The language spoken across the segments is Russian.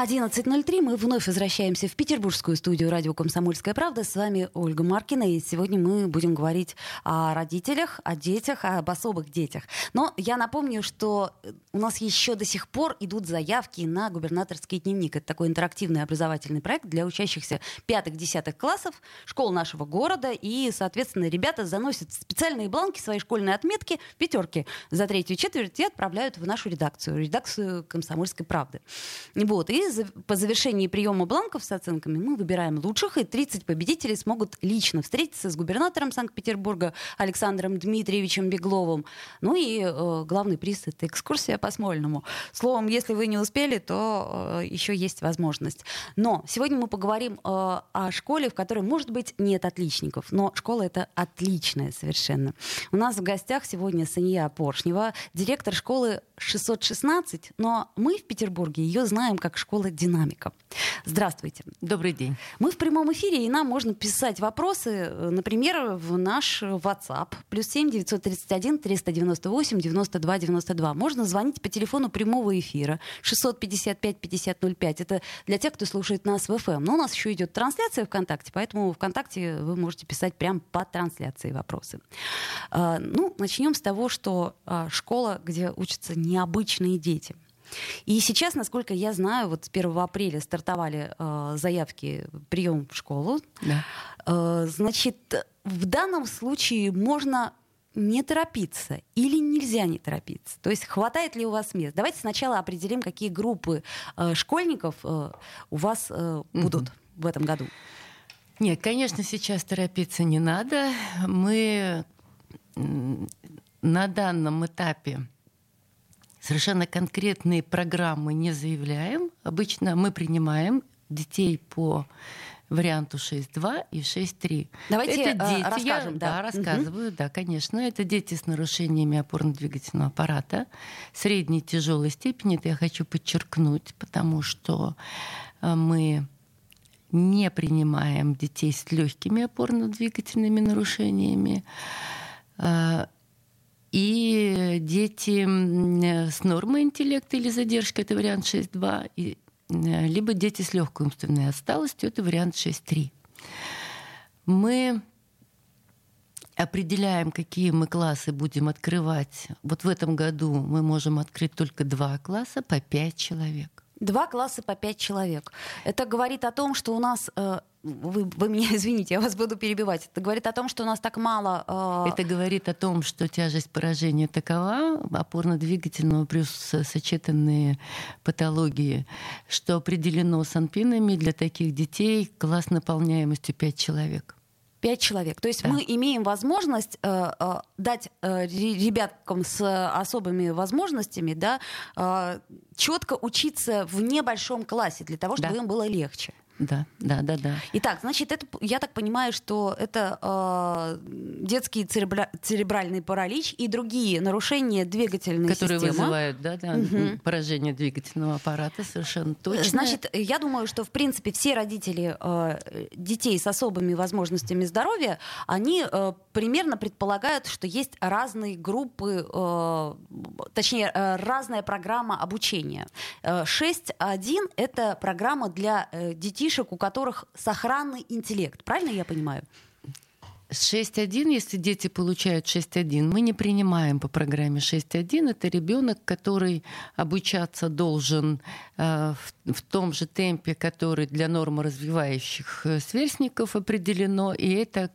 11.03. Мы вновь возвращаемся в петербургскую студию радио «Комсомольская правда». С вами Ольга Маркина. И сегодня мы будем говорить о родителях, о детях, об особых детях. Но я напомню, что у нас еще до сих пор идут заявки на губернаторский дневник. Это такой интерактивный образовательный проект для учащихся пятых-десятых классов школ нашего города. И, соответственно, ребята заносят специальные бланки, свои школьные отметки, пятерки за третью четверть и отправляют в нашу редакцию, редакцию «Комсомольской правды». Вот. И по завершении приема бланков с оценками мы выбираем лучших, и 30 победителей смогут лично встретиться с губернатором Санкт-Петербурга Александром Дмитриевичем Бегловым. Ну и э, главный приз — это экскурсия по Смольному. Словом, если вы не успели, то э, еще есть возможность. Но сегодня мы поговорим э, о школе, в которой, может быть, нет отличников, но школа — это отличная совершенно. У нас в гостях сегодня Сания Поршнева, директор школы 616, но мы в Петербурге ее знаем как школа «Динамика». Здравствуйте. Добрый день. Мы в прямом эфире, и нам можно писать вопросы, э, например, в наш WhatsApp. Плюс 7 931 398 92 92. Можно звонить по телефону прямого эфира 655 5005. Это для тех, кто слушает нас в FM. Но у нас еще идет трансляция ВКонтакте, поэтому ВКонтакте вы можете писать прямо по трансляции вопросы. А, ну, начнем с того, что а, школа, где учатся необычные дети – и сейчас, насколько я знаю, вот с 1 апреля стартовали э, заявки прием в школу. Да. Э, значит, в данном случае можно не торопиться или нельзя не торопиться? То есть хватает ли у вас мест? Давайте сначала определим, какие группы э, школьников э, у вас э, будут угу. в этом году. Нет, конечно, сейчас торопиться не надо. Мы на данном этапе совершенно конкретные программы не заявляем. Обычно мы принимаем детей по варианту 6.2 и 6.3. Давайте это дети, расскажем. Я, да, да рассказываю, угу. да, конечно. Это дети с нарушениями опорно-двигательного аппарата средней тяжелой степени. Это я хочу подчеркнуть, потому что э, мы не принимаем детей с легкими опорно-двигательными нарушениями. Э, и дети с нормой интеллекта или задержкой, это вариант 6.2, и, либо дети с легкой умственной отсталостью, это вариант 6.3. Мы определяем, какие мы классы будем открывать. Вот в этом году мы можем открыть только два класса по пять человек. Два класса по пять человек. Это говорит о том, что у нас э, вы, вы меня извините, я вас буду перебивать. Это говорит о том, что у нас так мало... Э... Это говорит о том, что тяжесть поражения такова, опорно-двигательного плюс сочетанные патологии, что определено санпинами для таких детей класс наполняемостью 5 человек. Пять человек. То есть да. мы имеем возможность э, э, дать э, ребяткам с особыми возможностями да, э, четко учиться в небольшом классе для того, чтобы да. им было легче. Да, да, да, да. Итак, значит, это, я так понимаю, что это э, детский церебра- церебральный паралич и другие нарушения двигательной Которые системы. Которые вызывают да, да, угу. поражение двигательного аппарата, совершенно точно. Значит, я думаю, что, в принципе, все родители э, детей с особыми возможностями здоровья, они э, примерно предполагают, что есть разные группы, э, точнее, э, разная программа обучения. Э, 6.1 — это программа для э, детей детишек, у которых сохранный интеллект. Правильно я понимаю? 6.1, если дети получают 6.1, мы не принимаем по программе 6.1. Это ребенок, который обучаться должен э, в, в том же темпе, который для норморазвивающих э, сверстников определено. И это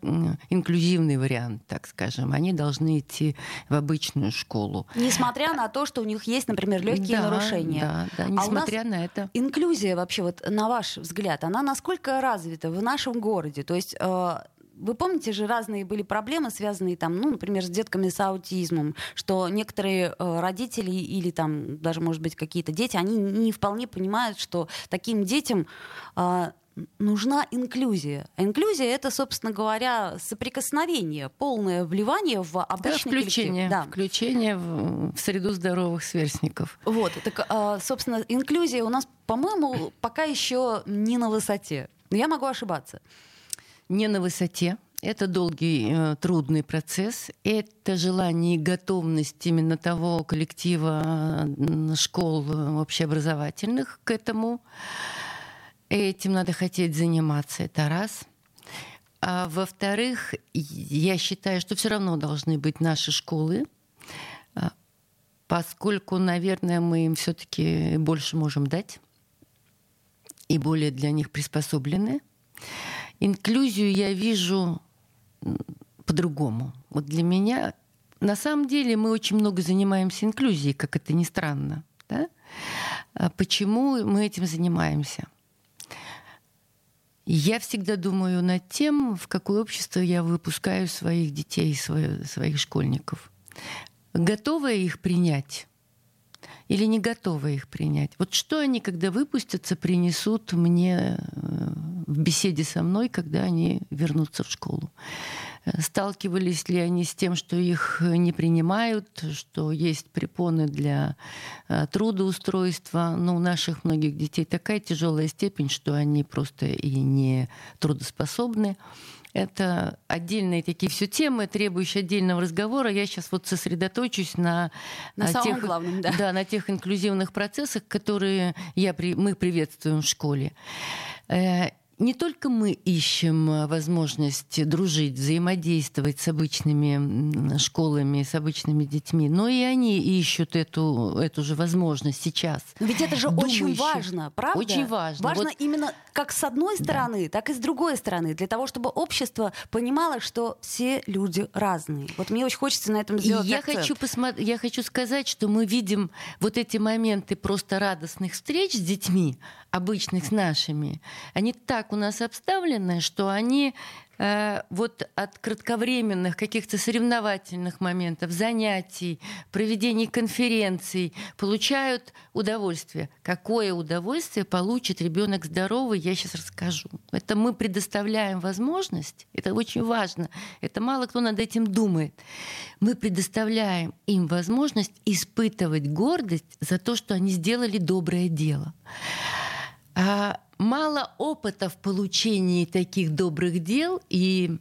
инклюзивный вариант, так скажем. Они должны идти в обычную школу. Несмотря на то, что у них есть, например, легкие да, нарушения. Да, да, несмотря а на это. Инклюзия вообще, вот на ваш взгляд, она насколько развита в нашем городе? То есть э, вы помните же, разные были проблемы, связанные там, ну, например, с детками с аутизмом, что некоторые э, родители или там даже, может быть, какие-то дети, они не вполне понимают, что таким детям э, нужна инклюзия. А инклюзия это, собственно говоря, соприкосновение, полное вливание в обычный да, включение, коллектив. Да. включение в, в среду здоровых сверстников. Вот, так, а, собственно, инклюзия у нас, по-моему, пока еще не на высоте. Я могу ошибаться. Не на высоте. Это долгий, э, трудный процесс. Это желание и готовность именно того коллектива школ э, общеобразовательных к этому. Этим надо хотеть заниматься, это раз. А во-вторых, я считаю, что все равно должны быть наши школы, поскольку, наверное, мы им все-таки больше можем дать и более для них приспособлены. Инклюзию я вижу по-другому. Вот для меня на самом деле мы очень много занимаемся инклюзией, как это ни странно. Да? А почему мы этим занимаемся? Я всегда думаю над тем, в какое общество я выпускаю своих детей, своих школьников. Готова их принять или не готова их принять? Вот что они, когда выпустятся, принесут мне э, в беседе со мной, когда они вернутся в школу? Сталкивались ли они с тем, что их не принимают, что есть препоны для э, трудоустройства? Но ну, у наших многих детей такая тяжелая степень, что они просто и не трудоспособны. Это отдельные такие все темы, требующие отдельного разговора. Я сейчас вот сосредоточусь на, на, на тех, главном, да. Да, на тех инклюзивных процессах, которые я, мы приветствуем в школе. Не только мы ищем э, возможность дружить, взаимодействовать с обычными школами, с обычными детьми, но и они ищут эту, эту же возможность сейчас. Ведь это же Думающих. очень важно, правда? Очень важно. Важно вот... именно как с одной стороны, да. так и с другой стороны, для того, чтобы общество понимало, что все люди разные. Вот мне очень хочется на этом сделать и я акцент. хочу, посмотри, я хочу сказать, что мы видим вот эти моменты просто радостных встреч с детьми, обычных с нашими, они так у нас обставлены, что они Э, вот от кратковременных каких-то соревновательных моментов, занятий, проведений конференций получают удовольствие. Какое удовольствие получит ребенок здоровый, я сейчас расскажу. Это мы предоставляем возможность, это очень важно, это мало кто над этим думает. Мы предоставляем им возможность испытывать гордость за то, что они сделали доброе дело. А мало опыта в получении таких добрых дел и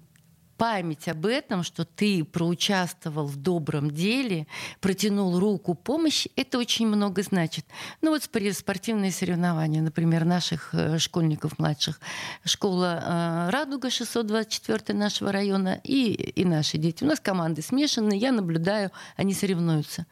память об этом, что ты проучаствовал в добром деле, протянул руку помощи, это очень много значит. Ну вот спортивные соревнования, например, наших э, школьников младших. Школа э, «Радуга» 624 нашего района и, и наши дети. У нас команды смешанные, я наблюдаю, они соревнуются.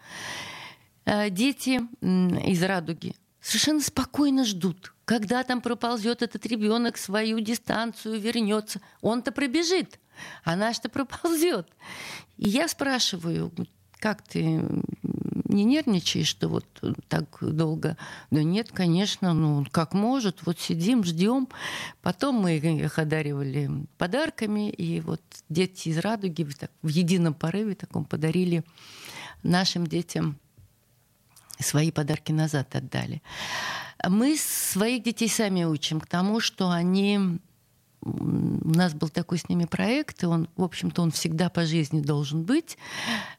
Э, дети из «Радуги» совершенно спокойно ждут, когда там проползет этот ребенок свою дистанцию, вернется. Он-то пробежит, а наш-то проползет. И я спрашиваю, как ты не нервничаешь, что вот так долго? Да нет, конечно, ну как может, вот сидим, ждем. Потом мы их одаривали подарками, и вот дети из Радуги в, едином порыве таком подарили нашим детям свои подарки назад отдали. Мы своих детей сами учим к тому, что они у нас был такой с ними проект, и он, в общем-то, он всегда по жизни должен быть.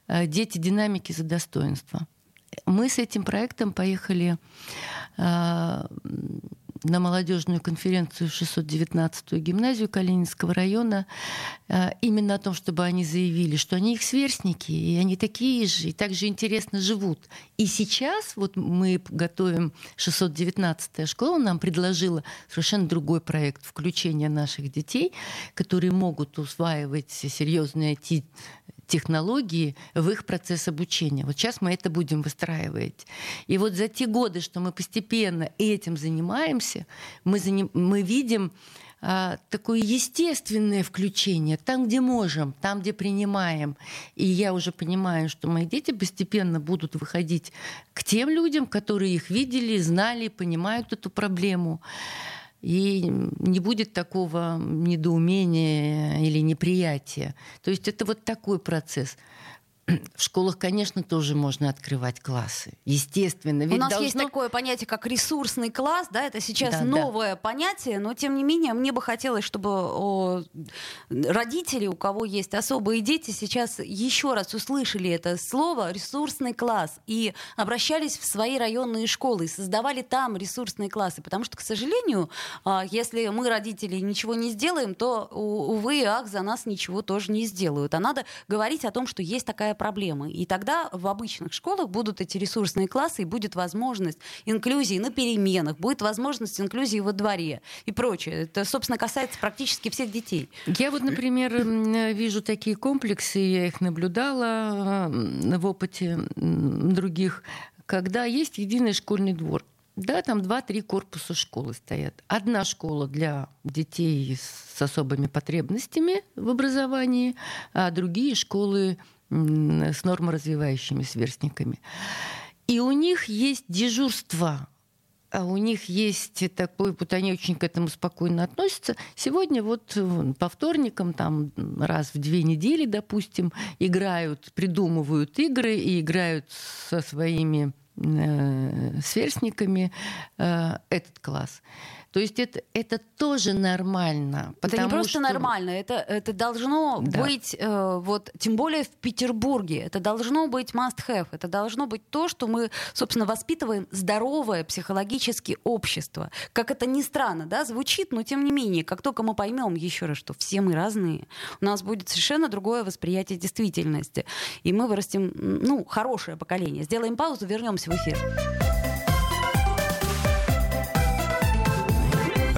Э, Дети динамики за достоинство. Мы с этим проектом поехали э, на молодежную конференцию 619-ю гимназию Калининского района э, именно о том, чтобы они заявили, что они их сверстники, и они такие же, и так же интересно живут. И сейчас вот мы готовим 619-я школа, нам предложила совершенно другой проект включения наших детей, которые могут усваивать серьезные технологии в их процесс обучения. Вот сейчас мы это будем выстраивать. И вот за те годы, что мы постепенно этим занимаемся, мы, заним... мы видим а, такое естественное включение там, где можем, там, где принимаем. И я уже понимаю, что мои дети постепенно будут выходить к тем людям, которые их видели, знали, понимают эту проблему и не будет такого недоумения или неприятия. То есть это вот такой процесс. В школах, конечно, тоже можно открывать классы. Естественно. Ведь У нас должно... есть такое понятие, как ресурсный класс, да, это сейчас да, новое да. понятие, но тем не менее мне бы хотелось, чтобы о, родители, у кого есть особые дети, сейчас еще раз услышали это слово ресурсный класс и обращались в свои районные школы и создавали там ресурсные классы, потому что, к сожалению, а, если мы родители ничего не сделаем, то увы и ах за нас ничего тоже не сделают. А надо говорить о том, что есть такая большая проблема. И тогда в обычных школах будут эти ресурсные классы, и будет возможность инклюзии на переменах, будет возможность инклюзии во дворе и прочее. Это, собственно, касается практически всех детей. Я вот, например, вижу такие комплексы, я их наблюдала в опыте других, когда есть единый школьный двор. Да, там два-три корпуса школы стоят. Одна школа для детей с особыми потребностями в образовании, а другие школы с норморазвивающими сверстниками. И у них есть дежурство а у них есть такой, вот они очень к этому спокойно относятся. Сегодня вот по вторникам, там раз в две недели, допустим, играют, придумывают игры и играют со своими э, сверстниками э, этот класс. То есть это, это тоже нормально. Это не просто что... нормально, это, это должно да. быть, э, вот, тем более в Петербурге, это должно быть must-have, это должно быть то, что мы, собственно, воспитываем здоровое психологически общество. Как это ни странно, да, звучит, но тем не менее, как только мы поймем еще раз, что все мы разные, у нас будет совершенно другое восприятие действительности. И мы вырастим, ну, хорошее поколение. Сделаем паузу, вернемся в эфир.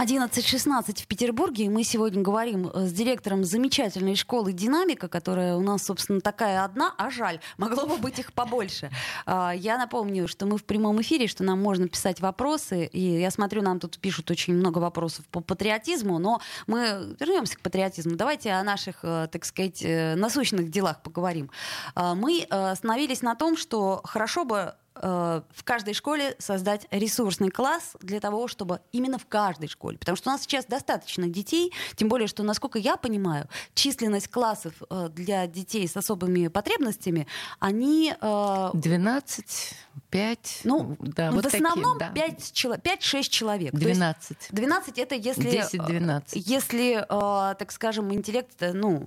11.16 в Петербурге. И мы сегодня говорим э, с директором замечательной школы «Динамика», которая у нас, собственно, такая одна, а жаль, могло бы быть их побольше. А, я напомню, что мы в прямом эфире, что нам можно писать вопросы. И я смотрю, нам тут пишут очень много вопросов по патриотизму, но мы вернемся к патриотизму. Давайте о наших, э, так сказать, э, насущных делах поговорим. А, мы остановились на том, что хорошо бы в каждой школе создать ресурсный класс для того, чтобы именно в каждой школе. Потому что у нас сейчас достаточно детей, тем более, что, насколько я понимаю, численность классов э, для детей с особыми потребностями, они... 12, э, 5. Ну, да, вот в основном да. 5-6 человек. 12. 12 это если... 10-12. Если, так скажем, интеллект ну,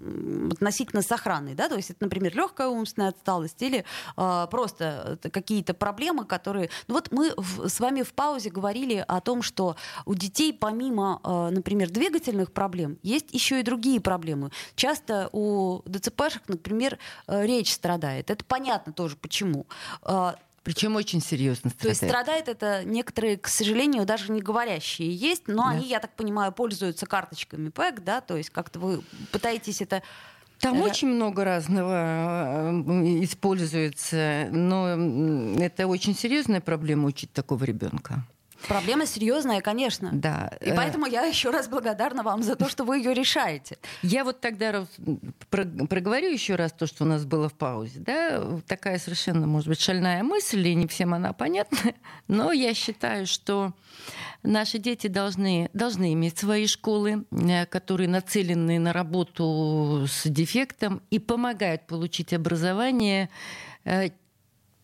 относительно сохранный, да, то есть это, например, легкая умственная отсталость или просто какие-то проблемы, которые... Ну вот мы в, с вами в паузе говорили о том, что у детей помимо, э, например, двигательных проблем, есть еще и другие проблемы. Часто у ДЦПшек, например, э, речь страдает. Это понятно тоже, почему. Э, причем очень серьезно страдает. То есть страдает это некоторые, к сожалению, даже не говорящие есть, но да. они, я так понимаю, пользуются карточками ПЭК, да, то есть как-то вы пытаетесь это там очень много разного э, используется, но это очень серьезная проблема учить такого ребенка. Проблема серьезная, конечно. Да. И э, поэтому я еще раз благодарна вам за то, что вы ее решаете. Я вот тогда проговорю еще раз то, что у нас было в паузе. Да? Такая совершенно, может быть, шальная мысль, и не всем она понятна. Но я считаю, что наши дети должны, должны иметь свои школы, э, которые нацелены на работу с дефектом и помогают получить образование э,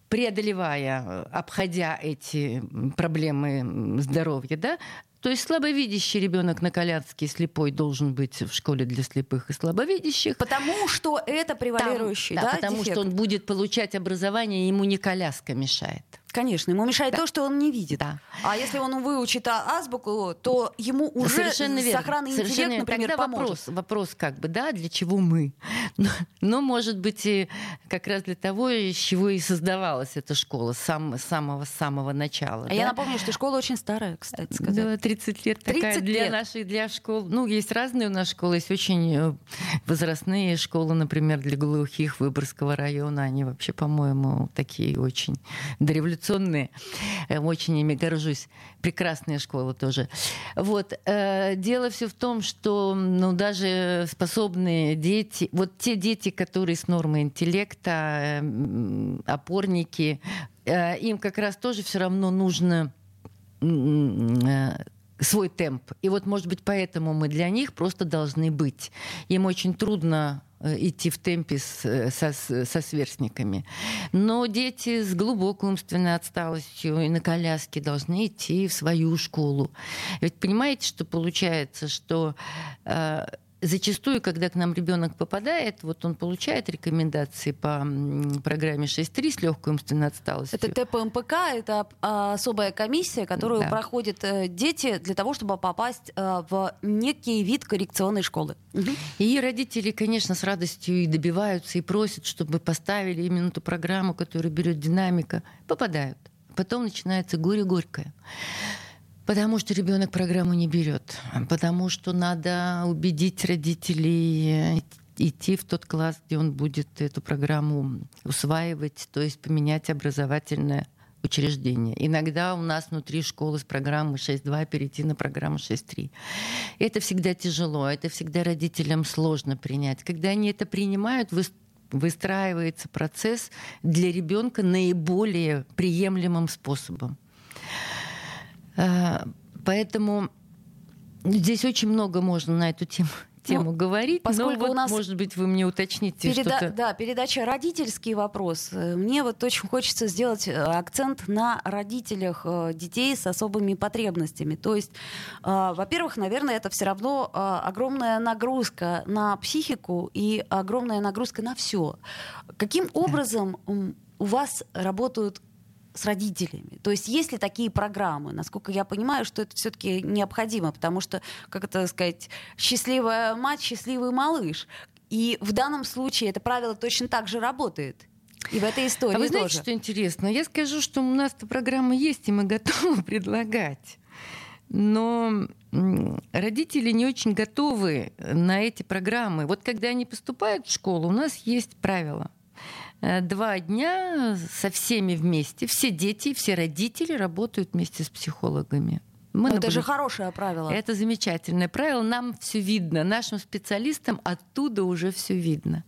преодолевая, обходя эти проблемы здоровья, да, то есть слабовидящий ребенок на Коляске слепой должен быть в школе для слепых и слабовидящих. Потому что это превалирующий, Там, да, да потому дефект. что он будет получать образование, ему не коляска мешает. Конечно, ему мешает да. то, что он не видит. Да. А если он выучит азбуку, то ему уже Совершенно верно. сохранный Совершенно интеллект, например, Тогда поможет. Вопрос, вопрос как бы, да, для чего мы? Но, но, может быть, и как раз для того, из чего и создавалась эта школа с сам, самого-самого начала. А да? я напомню, что школа очень старая, кстати сказать. Да, 30 лет 30 такая для лет. нашей, для школ. Ну, есть разные у нас школы, есть очень э, возрастные школы, например, для глухих Выборгского района. Они вообще, по-моему, такие очень дореволюционные. Э, очень ими горжусь. Прекрасная школа тоже. Вот. Э, дело все в том, что ну, даже способные дети, вот те дети, которые с нормой интеллекта, опорники, им как раз тоже все равно нужно свой темп. И вот, может быть, поэтому мы для них просто должны быть. Им очень трудно э, идти в темпе с, э, со, со сверстниками. Но дети с глубокой умственной отсталостью и на коляске должны идти в свою школу. Ведь понимаете, что получается, что э, зачастую, когда к нам ребенок попадает, вот он получает рекомендации по программе 6.3 с легкой умственной отсталостью. Это ТПМПК, это а, особая комиссия, которую да. проходят э, дети для того, чтобы попасть э, в некий вид коррекционной школы. Угу. И родители, конечно, с радостью и добиваются, и просят, чтобы поставили именно ту программу, которую берет динамика. Попадают. Потом начинается горе-горькое. Потому что ребенок программу не берет, потому что надо убедить родителей идти в тот класс, где он будет эту программу усваивать, то есть поменять образовательное учреждение. Иногда у нас внутри школы с программы 6.2 перейти на программу 6.3. Это всегда тяжело, это всегда родителям сложно принять. Когда они это принимают, выстраивается процесс для ребенка наиболее приемлемым способом. Э, поэтому здесь очень много можно на эту тему тему ну, говорить, поскольку вот, у нас может быть, вы мне уточните переда- что-то. Да, передача «Родительский вопрос». Мне вот очень хочется сделать э, акцент на родителях э, детей с особыми потребностями. То есть, во-первых, наверное, это все равно огромная нагрузка на психику и огромная нагрузка на все. Каким образом у вас работают с родителями. То есть есть ли такие программы? Насколько я понимаю, что это все-таки необходимо, потому что, как это сказать, счастливая мать, счастливый малыш. И в данном случае это правило точно так же работает. И в этой истории А вы знаете, тоже. что интересно? Я скажу, что у нас эта программа есть, и мы готовы предлагать. Но родители не очень готовы на эти программы. Вот когда они поступают в школу, у нас есть правила. Э, два дня со всеми вместе. Все дети, все родители работают вместе с психологами. Мы это же хорошее правило. Это замечательное правило. Нам все видно. Нашим специалистам оттуда уже все видно.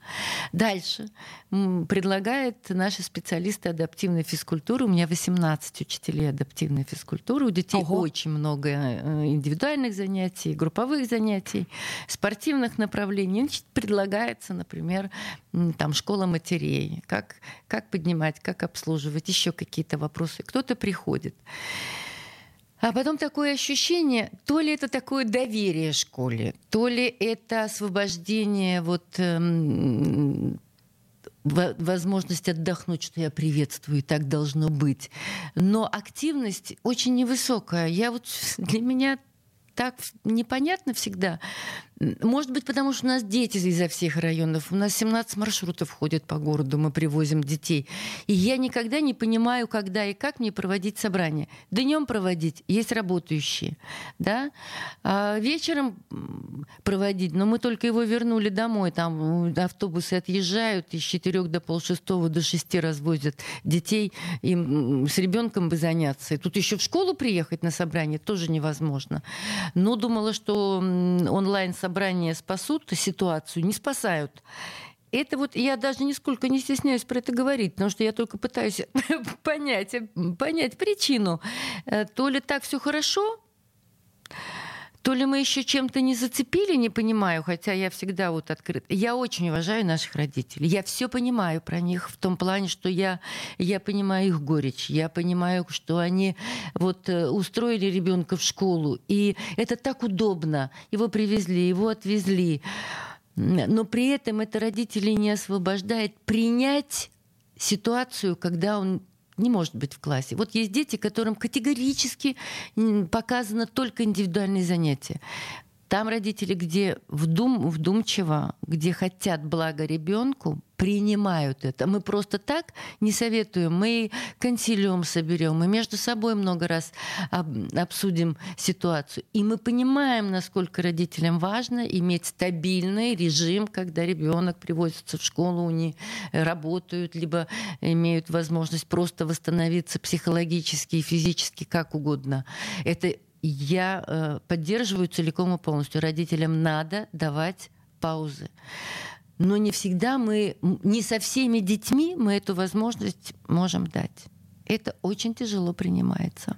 Дальше предлагают наши специалисты адаптивной физкультуры. У меня 18 учителей адаптивной физкультуры. У детей Ого. очень много э, индивидуальных занятий, групповых занятий, спортивных направлений. Значит, предлагается, например, там школа матерей. Как, как поднимать, как обслуживать, еще какие-то вопросы. Кто-то приходит. А потом такое ощущение, то ли это такое доверие школе, то ли это освобождение вот эм, возможность отдохнуть, что я приветствую, и так должно быть. Но активность очень невысокая. Я вот для меня так непонятно всегда. Может быть, потому что у нас дети изо всех районов. У нас 17 маршрутов ходят по городу, мы привозим детей. И я никогда не понимаю, когда и как мне проводить собрание. Днем проводить, есть работающие. Да? А вечером проводить, но мы только его вернули домой. Там автобусы отъезжают, из 4 до полшестого до 6 развозят детей. Им с ребенком бы заняться. И тут еще в школу приехать на собрание тоже невозможно. Но думала, что онлайн собрание собрания спасут ситуацию, не спасают. Это вот я даже нисколько не стесняюсь про это говорить, потому что я только пытаюсь понять, понять причину. Э, то ли так все хорошо, то ли мы еще чем-то не зацепили, не понимаю, хотя я всегда вот открыт. Я очень уважаю наших родителей. Я все понимаю про них в том плане, что я, я понимаю их горечь. Я понимаю, что они вот э, устроили ребенка в школу. И это так удобно. Его привезли, его отвезли. Но при этом это родителей не освобождает принять ситуацию, когда он не может быть в классе. Вот есть дети, которым категорически показано только индивидуальные занятия. Там родители, где вдум, вдумчиво, где хотят блага ребенку, принимают это. Мы просто так не советуем. Мы консилиум соберем, мы между собой много раз об, обсудим ситуацию. И мы понимаем, насколько родителям важно иметь стабильный режим, когда ребенок привозится в школу, они работают, либо имеют возможность просто восстановиться психологически и физически, как угодно. Это я э, поддерживаю целиком и полностью. Родителям надо давать паузы. Но не всегда мы, не со всеми детьми мы эту возможность можем дать. Это очень тяжело принимается.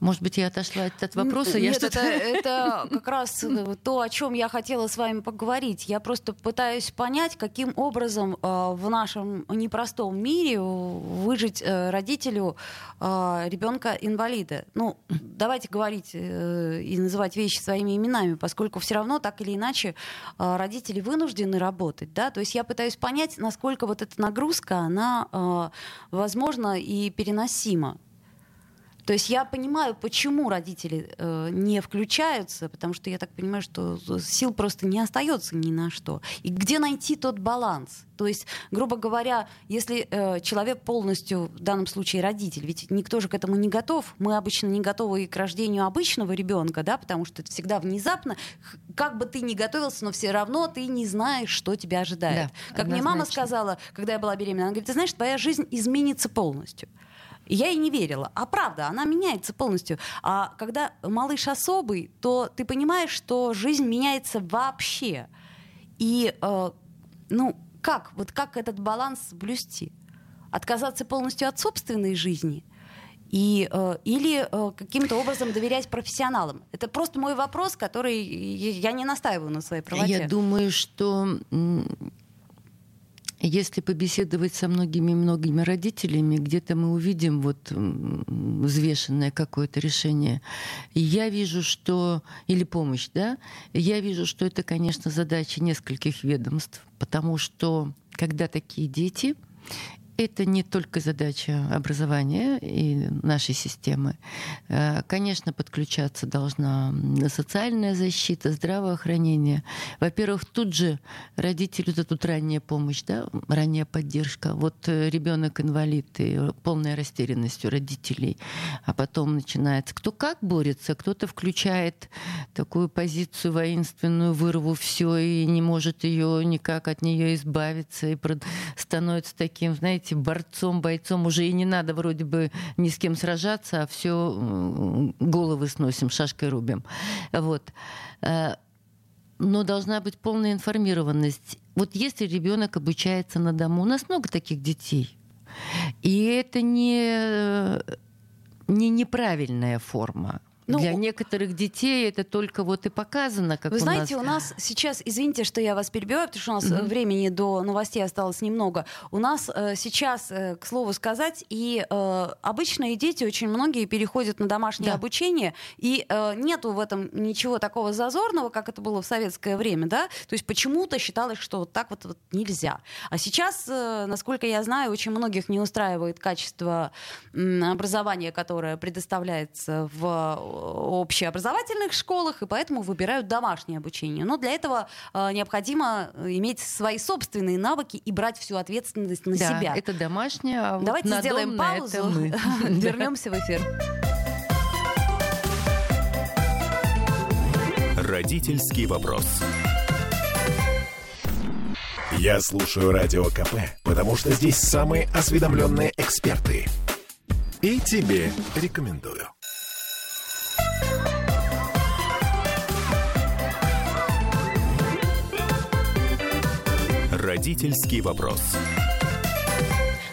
Может быть, я отошла от этого вопроса? Нет, я это, это как раз э, то, о чем я хотела с вами поговорить. Я просто пытаюсь понять, каким образом э, в нашем непростом мире выжить э, родителю э, ребенка инвалида. Ну, давайте говорить э, и называть вещи своими именами, поскольку все равно так или иначе э, родители вынуждены работать, да. То есть я пытаюсь понять, насколько вот эта нагрузка она э, возможна и переносима. То есть я понимаю, почему родители э, не включаются, потому что я так понимаю, что сил просто не остается ни на что. И где найти тот баланс? То есть, грубо говоря, если э, человек полностью, в данном случае родитель, ведь никто же к этому не готов, мы обычно не готовы и к рождению обычного ребенка, да, потому что это всегда внезапно. Как бы ты ни готовился, но все равно ты не знаешь, что тебя ожидает. Да, как однозначно. мне мама сказала, когда я была беременна, она говорит, ты знаешь, твоя жизнь изменится полностью. Я ей не верила. А правда, она меняется полностью. А когда малыш особый, то ты понимаешь, что жизнь меняется вообще. И, э, ну, как? Вот как этот баланс блюсти? Отказаться полностью от собственной жизни? И, э, или э, каким-то образом доверять профессионалам? Это просто мой вопрос, который я не настаиваю на своей правоте. Я думаю, что если побеседовать со многими-многими родителями, где-то мы увидим вот взвешенное какое-то решение. я вижу, что... Или помощь, да? Я вижу, что это, конечно, задача нескольких ведомств, потому что когда такие дети, это не только задача образования и нашей системы. Э, конечно, подключаться должна социальная защита, здравоохранение. Во-первых, тут же родителю тут ранняя помощь, да, ранняя поддержка. Вот э, ребенок инвалид и полная растерянность у родителей. А потом начинается, кто как борется, кто-то включает такую позицию воинственную, вырву все и не может ее никак от нее избавиться и становится таким, знаете, знаете, борцом, бойцом уже и не надо вроде бы ни с кем сражаться, а все головы сносим, шашкой рубим. Вот. Э, но должна быть полная информированность. Вот если ребенок обучается на дому, у нас много таких детей. И это не, не неправильная форма. Ну, Для некоторых детей это только вот и показано, как Вы у знаете, нас... у нас сейчас, извините, что я вас перебиваю, потому что у нас mm-hmm. времени до новостей осталось немного. У нас э, сейчас, э, к слову сказать, и э, обычные дети, очень многие переходят на домашнее да. обучение, и э, нету в этом ничего такого зазорного, как это было в советское время, да? То есть почему-то считалось, что вот так вот, вот нельзя. А сейчас, э, насколько я знаю, очень многих не устраивает качество э, образования, которое предоставляется в общеобразовательных школах, и поэтому выбирают домашнее обучение. Но для этого э, необходимо иметь свои собственные навыки и брать всю ответственность на да, себя. Это домашнее, а Давайте вот сделаем паузу, вернемся в эфир. Родительский вопрос. Я слушаю радио КП, потому что здесь самые осведомленные эксперты. И тебе рекомендую. Родительский вопрос.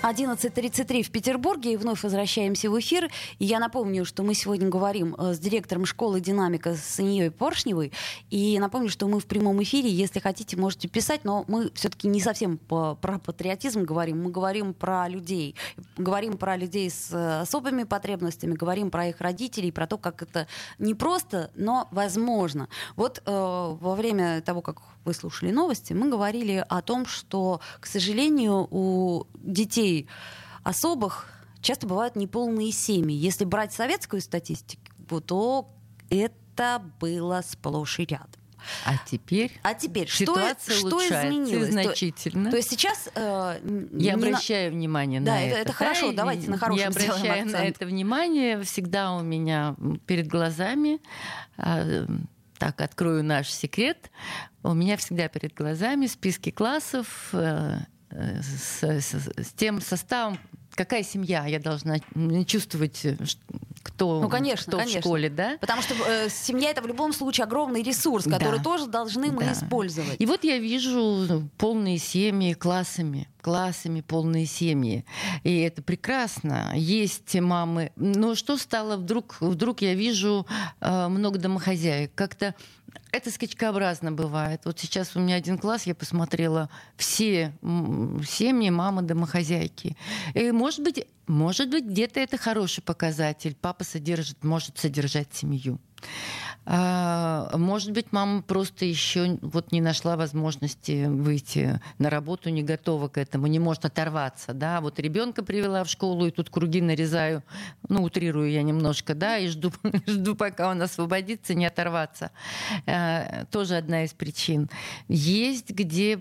11.33 в Петербурге, и вновь возвращаемся в эфир. И я напомню, что мы сегодня говорим э, с директором школы «Динамика» с Саньей Поршневой. И напомню, что мы в прямом эфире. Если хотите, можете писать, но мы все-таки не совсем по, про патриотизм говорим. Мы говорим про людей. Говорим про людей с э, особыми потребностями, говорим про их родителей, про то, как это не просто, но возможно. Вот э, во время того, как вы слушали новости, мы говорили о том, что, к сожалению, у детей особых часто бывают неполные семьи. Если брать советскую статистику, то это было сплошь и рядом. А теперь? А теперь Ситуация что, что изменилось? значительно. То, то есть сейчас э, я обращаю на... внимание да, на это. Да, это хорошо. Давайте на хорошем Я обращаю на это внимание. Всегда у меня перед глазами. Э, так, открою наш секрет. У меня всегда перед глазами списки классов э с, с, с тем составом, какая семья я должна чувствовать, кто, ну, конечно, кто конечно. в школе, да? Потому что э, семья это в любом случае огромный ресурс, который да. тоже должны мы да. использовать. И вот я вижу полные семьи классами, классами полные семьи, и это прекрасно. Есть мамы, но что стало вдруг? Вдруг я вижу э, много домохозяек, как-то это скачкообразно бывает. Вот сейчас у меня один класс, я посмотрела все семьи, мамы, домохозяйки. И, может быть, может быть, где-то это хороший показатель. Папа содержит, может содержать семью. А, может быть, мама просто еще вот не нашла возможности выйти на работу, не готова к этому, не может оторваться, да. Вот ребенка привела в школу и тут круги нарезаю, ну утрирую я немножко, да, и жду, жду, пока он освободится, не оторваться. А, тоже одна из причин. Есть, где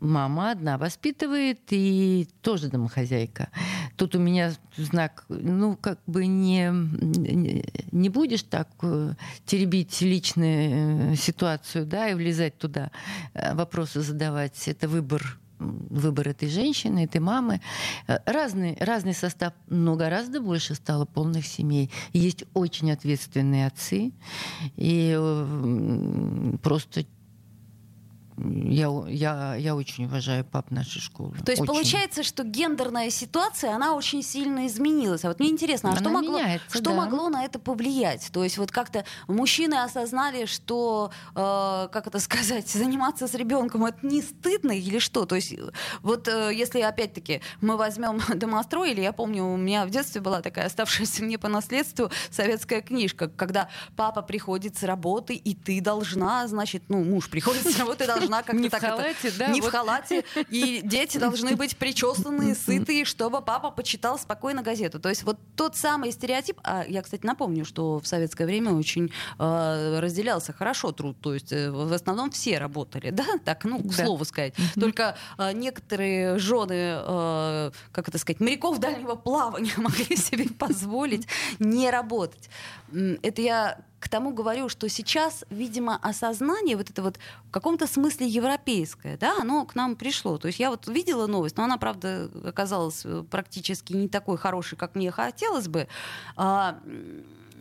мама одна воспитывает и тоже домохозяйка. Тут у меня знак, ну как бы не не будешь так э, теребить любить личную э, ситуацию, да, и влезать туда, э, вопросы задавать. Это выбор выбор этой женщины, этой мамы. Э, разный, разный состав, но гораздо больше стало полных семей. Есть очень ответственные отцы, и просто я, я, я очень уважаю пап нашей школы. То есть очень. получается, что гендерная ситуация, она очень сильно изменилась. А вот мне интересно, а она что, могло, что да. могло на это повлиять? То есть вот как-то мужчины осознали, что, э, как это сказать, заниматься с ребенком это не стыдно или что? То есть вот э, если опять-таки мы возьмем домострой, или я помню, у меня в детстве была такая оставшаяся мне по наследству советская книжка, когда папа приходит с работы, и ты должна, значит, ну, муж приходит с работы, должна должна как-то не так в халате, это, да, не вот. в халате, и дети должны быть причесанные, сытые, чтобы папа почитал спокойно газету. То есть вот тот самый стереотип, а я, кстати, напомню, что в советское время очень э, разделялся хорошо труд, то есть э, в основном все работали, да, так, ну, к да. слову сказать. Только э, некоторые жены, э, как это сказать, моряков дальнего плавания могли себе позволить не работать. Это я к тому говорю, что сейчас, видимо, осознание вот это вот в каком-то смысле европейское, да, оно к нам пришло. То есть я вот видела новость, но она, правда, оказалась э, практически не такой хорошей, как мне хотелось бы. А,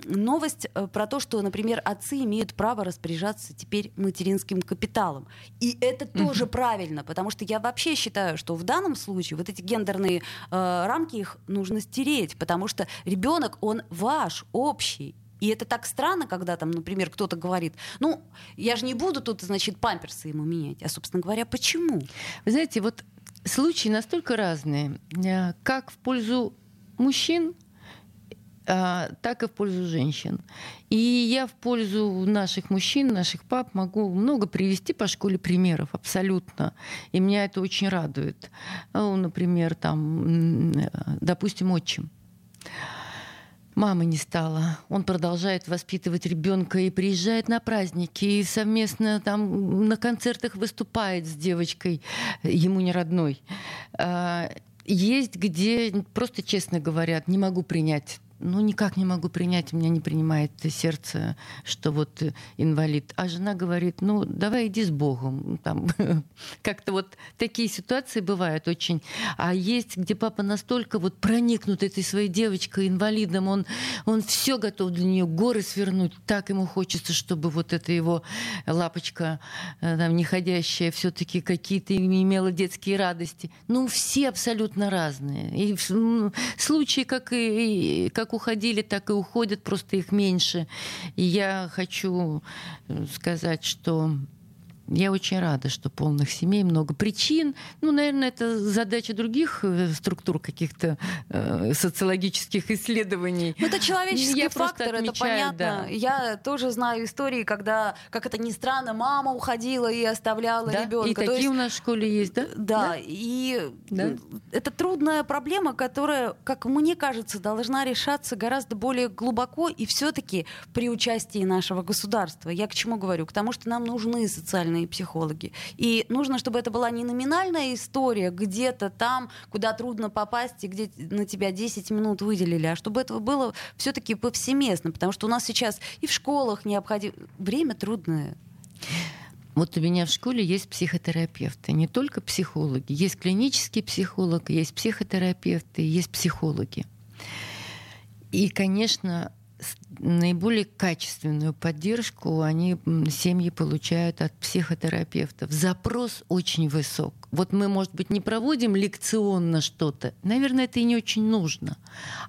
новость э, про то, что, например, отцы имеют право распоряжаться теперь материнским капиталом. И это тоже mm-hmm. правильно, потому что я вообще считаю, что в данном случае вот эти гендерные э, рамки их нужно стереть, потому что ребенок он ваш, общий. И это так странно, когда там, например, кто-то говорит, ну, я же не буду тут, значит, памперсы ему менять. А, собственно говоря, почему? Вы знаете, вот случаи настолько разные, э, как в пользу мужчин, а, так и в пользу женщин. И я в пользу наших мужчин, наших пап могу много привести по школе примеров, абсолютно. И меня это очень радует. Ну, например, там, э, допустим, отчим мамы не стало. Он продолжает воспитывать ребенка и приезжает на праздники, и совместно там на концертах выступает с девочкой, ему не родной. А, есть, где просто честно говорят, не могу принять ну, никак не могу принять, меня не принимает сердце, что вот инвалид. А жена говорит, ну, давай иди с Богом. Там, как-то вот такие ситуации бывают очень. А есть, где папа настолько вот проникнут этой своей девочкой, инвалидом, он, он все готов для нее горы свернуть. Так ему хочется, чтобы вот эта его лапочка э, там, неходящая все-таки какие-то имела детские радости. Ну, все абсолютно разные. И случаи, как и как как уходили, так и уходят, просто их меньше. И я хочу э, сказать, что я очень рада, что полных семей много причин. Ну, наверное, это задача других э, структур каких-то э, социологических исследований. Ну, это человеческий я фактор, отмечаю, это понятно. Да. Я тоже знаю истории, когда, как это ни странно, мама уходила и оставляла да? ребенка. И То такие есть, у нас в школе есть, да? Да, да. и да? это трудная проблема, которая, как мне кажется, должна решаться гораздо более глубоко и все-таки при участии нашего государства. Я к чему говорю? К тому, что нам нужны социальные психологи. И нужно, чтобы это была не номинальная история где-то там, куда трудно попасть и где на тебя 10 минут выделили, а чтобы это было все-таки повсеместно, потому что у нас сейчас и в школах необходимо... Время трудное. Вот у меня в школе есть психотерапевты, не только психологи. Есть клинический психолог, есть психотерапевты, есть психологи. И, конечно, наиболее качественную поддержку они семьи получают от психотерапевтов. Запрос очень высок. Вот мы, может быть, не проводим лекционно что-то. Наверное, это и не очень нужно.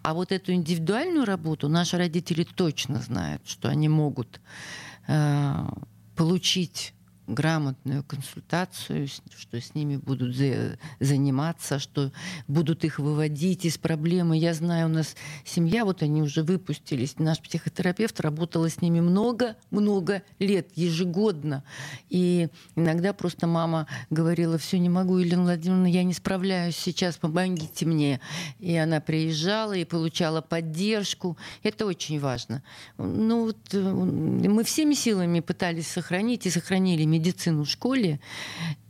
А вот эту индивидуальную работу наши родители точно знают, что они могут э, получить грамотную консультацию, что с ними будут заниматься, что будут их выводить из проблемы. Я знаю, у нас семья, вот они уже выпустились, наш психотерапевт работала с ними много-много лет, ежегодно. И иногда просто мама говорила, все, не могу, Елена Владимировна, я не справляюсь сейчас, помогите мне. И она приезжала и получала поддержку. Это очень важно. Ну вот э, мы всеми силами пытались сохранить и сохранили медицину в школе,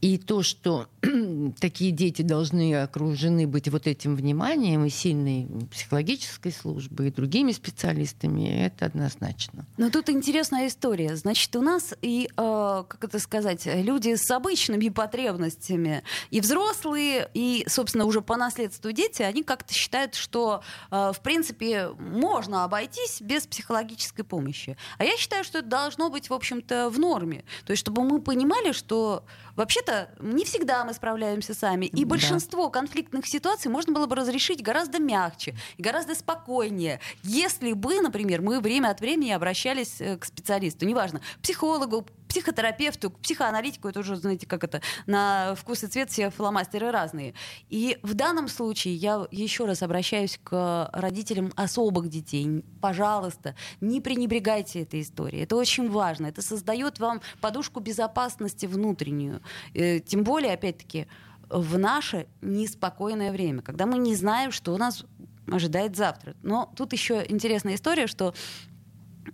и то, что такие дети должны окружены быть вот этим вниманием и сильной психологической службой, и другими специалистами, это однозначно. Но тут интересная история. Значит, у нас и, э, как это сказать, люди с обычными потребностями, и взрослые, и, собственно, уже по наследству дети, они как-то считают, что, э, в принципе, можно обойтись без психологической помощи. А я считаю, что это должно быть, в общем-то, в норме. То есть, чтобы мы понимали, что вообще-то не всегда мы справляемся сами. И да. большинство конфликтных ситуаций можно было бы разрешить гораздо мягче гораздо спокойнее, если бы, например, мы время от времени обращались э, к специалисту, неважно, психологу, психотерапевту, к психоаналитику, это уже, знаете, как это, на вкус и цвет все фломастеры разные. И в данном случае я еще раз обращаюсь к родителям особых детей. Пожалуйста, не пренебрегайте этой историей. Это очень важно. Это создает вам подушку безопасности внутреннюю. Э, тем более, опять-таки, в наше неспокойное время, когда мы не знаем, что нас ожидает завтра. Но тут еще интересная история, что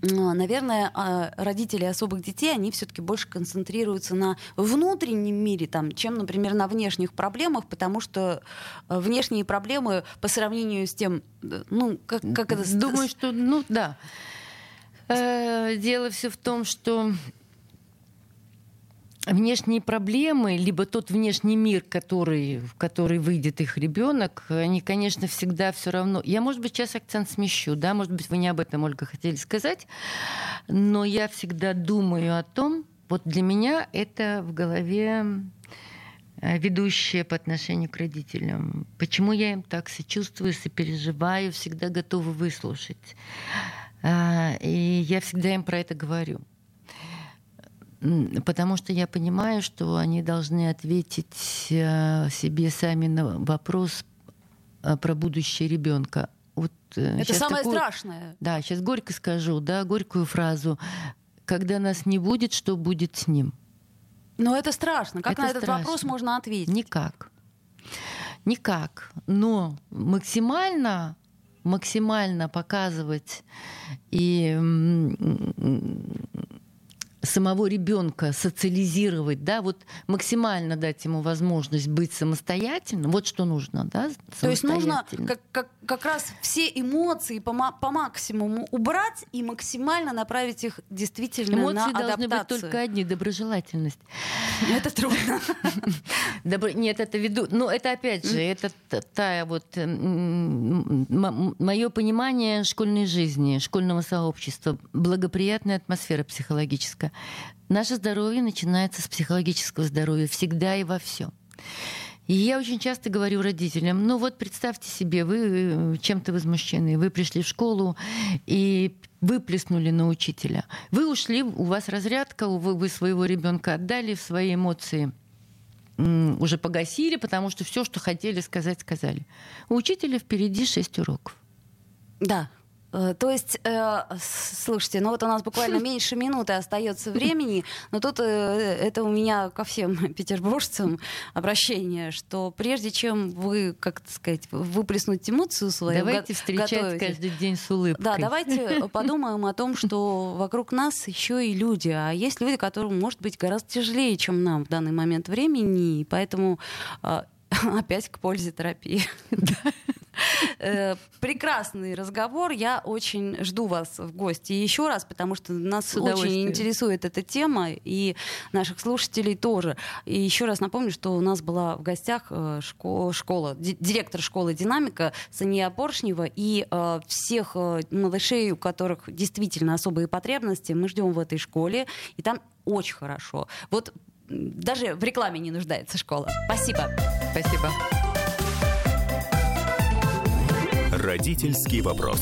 наверное, а, родители особых детей, они все-таки больше концентрируются на внутреннем мире, там, чем, например, на внешних проблемах, потому что э, внешние проблемы по сравнению с тем, э, ну, как, как это... Думаю, что, ну, да. Э, дело все в том, что внешние проблемы, либо тот внешний мир, который, в который выйдет их ребенок, они, конечно, всегда все равно. Я, может быть, сейчас акцент смещу, да, может быть, вы не об этом, Ольга, хотели сказать, но я всегда думаю о том, вот для меня это в голове э, ведущая по отношению к родителям. Почему я им так сочувствую, сопереживаю, всегда готова выслушать. А, и я всегда им про это говорю. Потому что я понимаю, что они должны ответить э, себе сами на вопрос э, про будущее ребенка. Вот э, Это самое такую, страшное. Да, сейчас горько скажу, да, горькую фразу. Когда нас не будет, что будет с ним? Но это страшно. Как это на этот страшно. вопрос можно ответить? Никак. Никак. Но максимально максимально показывать и самого ребенка социализировать, да, вот максимально дать ему возможность быть самостоятельным, вот что нужно, да, То есть нужно как, как, как раз все эмоции по, по максимуму убрать и максимально направить их действительно эмоции на адаптацию. должны быть только одни, доброжелательность. Это трудно. Нет, это веду, ну это опять же, это та вот мое понимание школьной жизни, школьного сообщества, благоприятная атмосфера психологическая. Наше здоровье начинается с психологического здоровья всегда и во всем. И я очень часто говорю родителям, ну вот представьте себе, вы э, чем-то возмущены, вы пришли в школу и выплеснули на учителя. Вы ушли, у вас разрядка, вы, вы своего ребенка отдали свои эмоции уже погасили, потому что все, что хотели сказать, сказали. У учителя впереди шесть уроков. Да, то есть, э, слушайте, ну вот у нас буквально меньше минуты остается времени, но тут э, это у меня ко всем петербуржцам обращение, что прежде чем вы, как сказать, выплеснуть эмоцию свою, давайте встречать каждый день с улыбкой. Да, давайте подумаем о том, что вокруг нас еще и люди, а есть люди, которым может быть гораздо тяжелее, чем нам в данный момент времени, и поэтому опять к пользе терапии. Э, прекрасный разговор. Я очень жду вас в гости еще раз, потому что нас очень интересует эта тема, и наших слушателей тоже. И еще раз напомню, что у нас была в гостях э, школа, директор школы «Динамика» Сания Поршнева, и э, всех малышей, у которых действительно особые потребности, мы ждем в этой школе, и там очень хорошо. Вот даже в рекламе не нуждается школа. Спасибо. Спасибо. Родительский вопрос.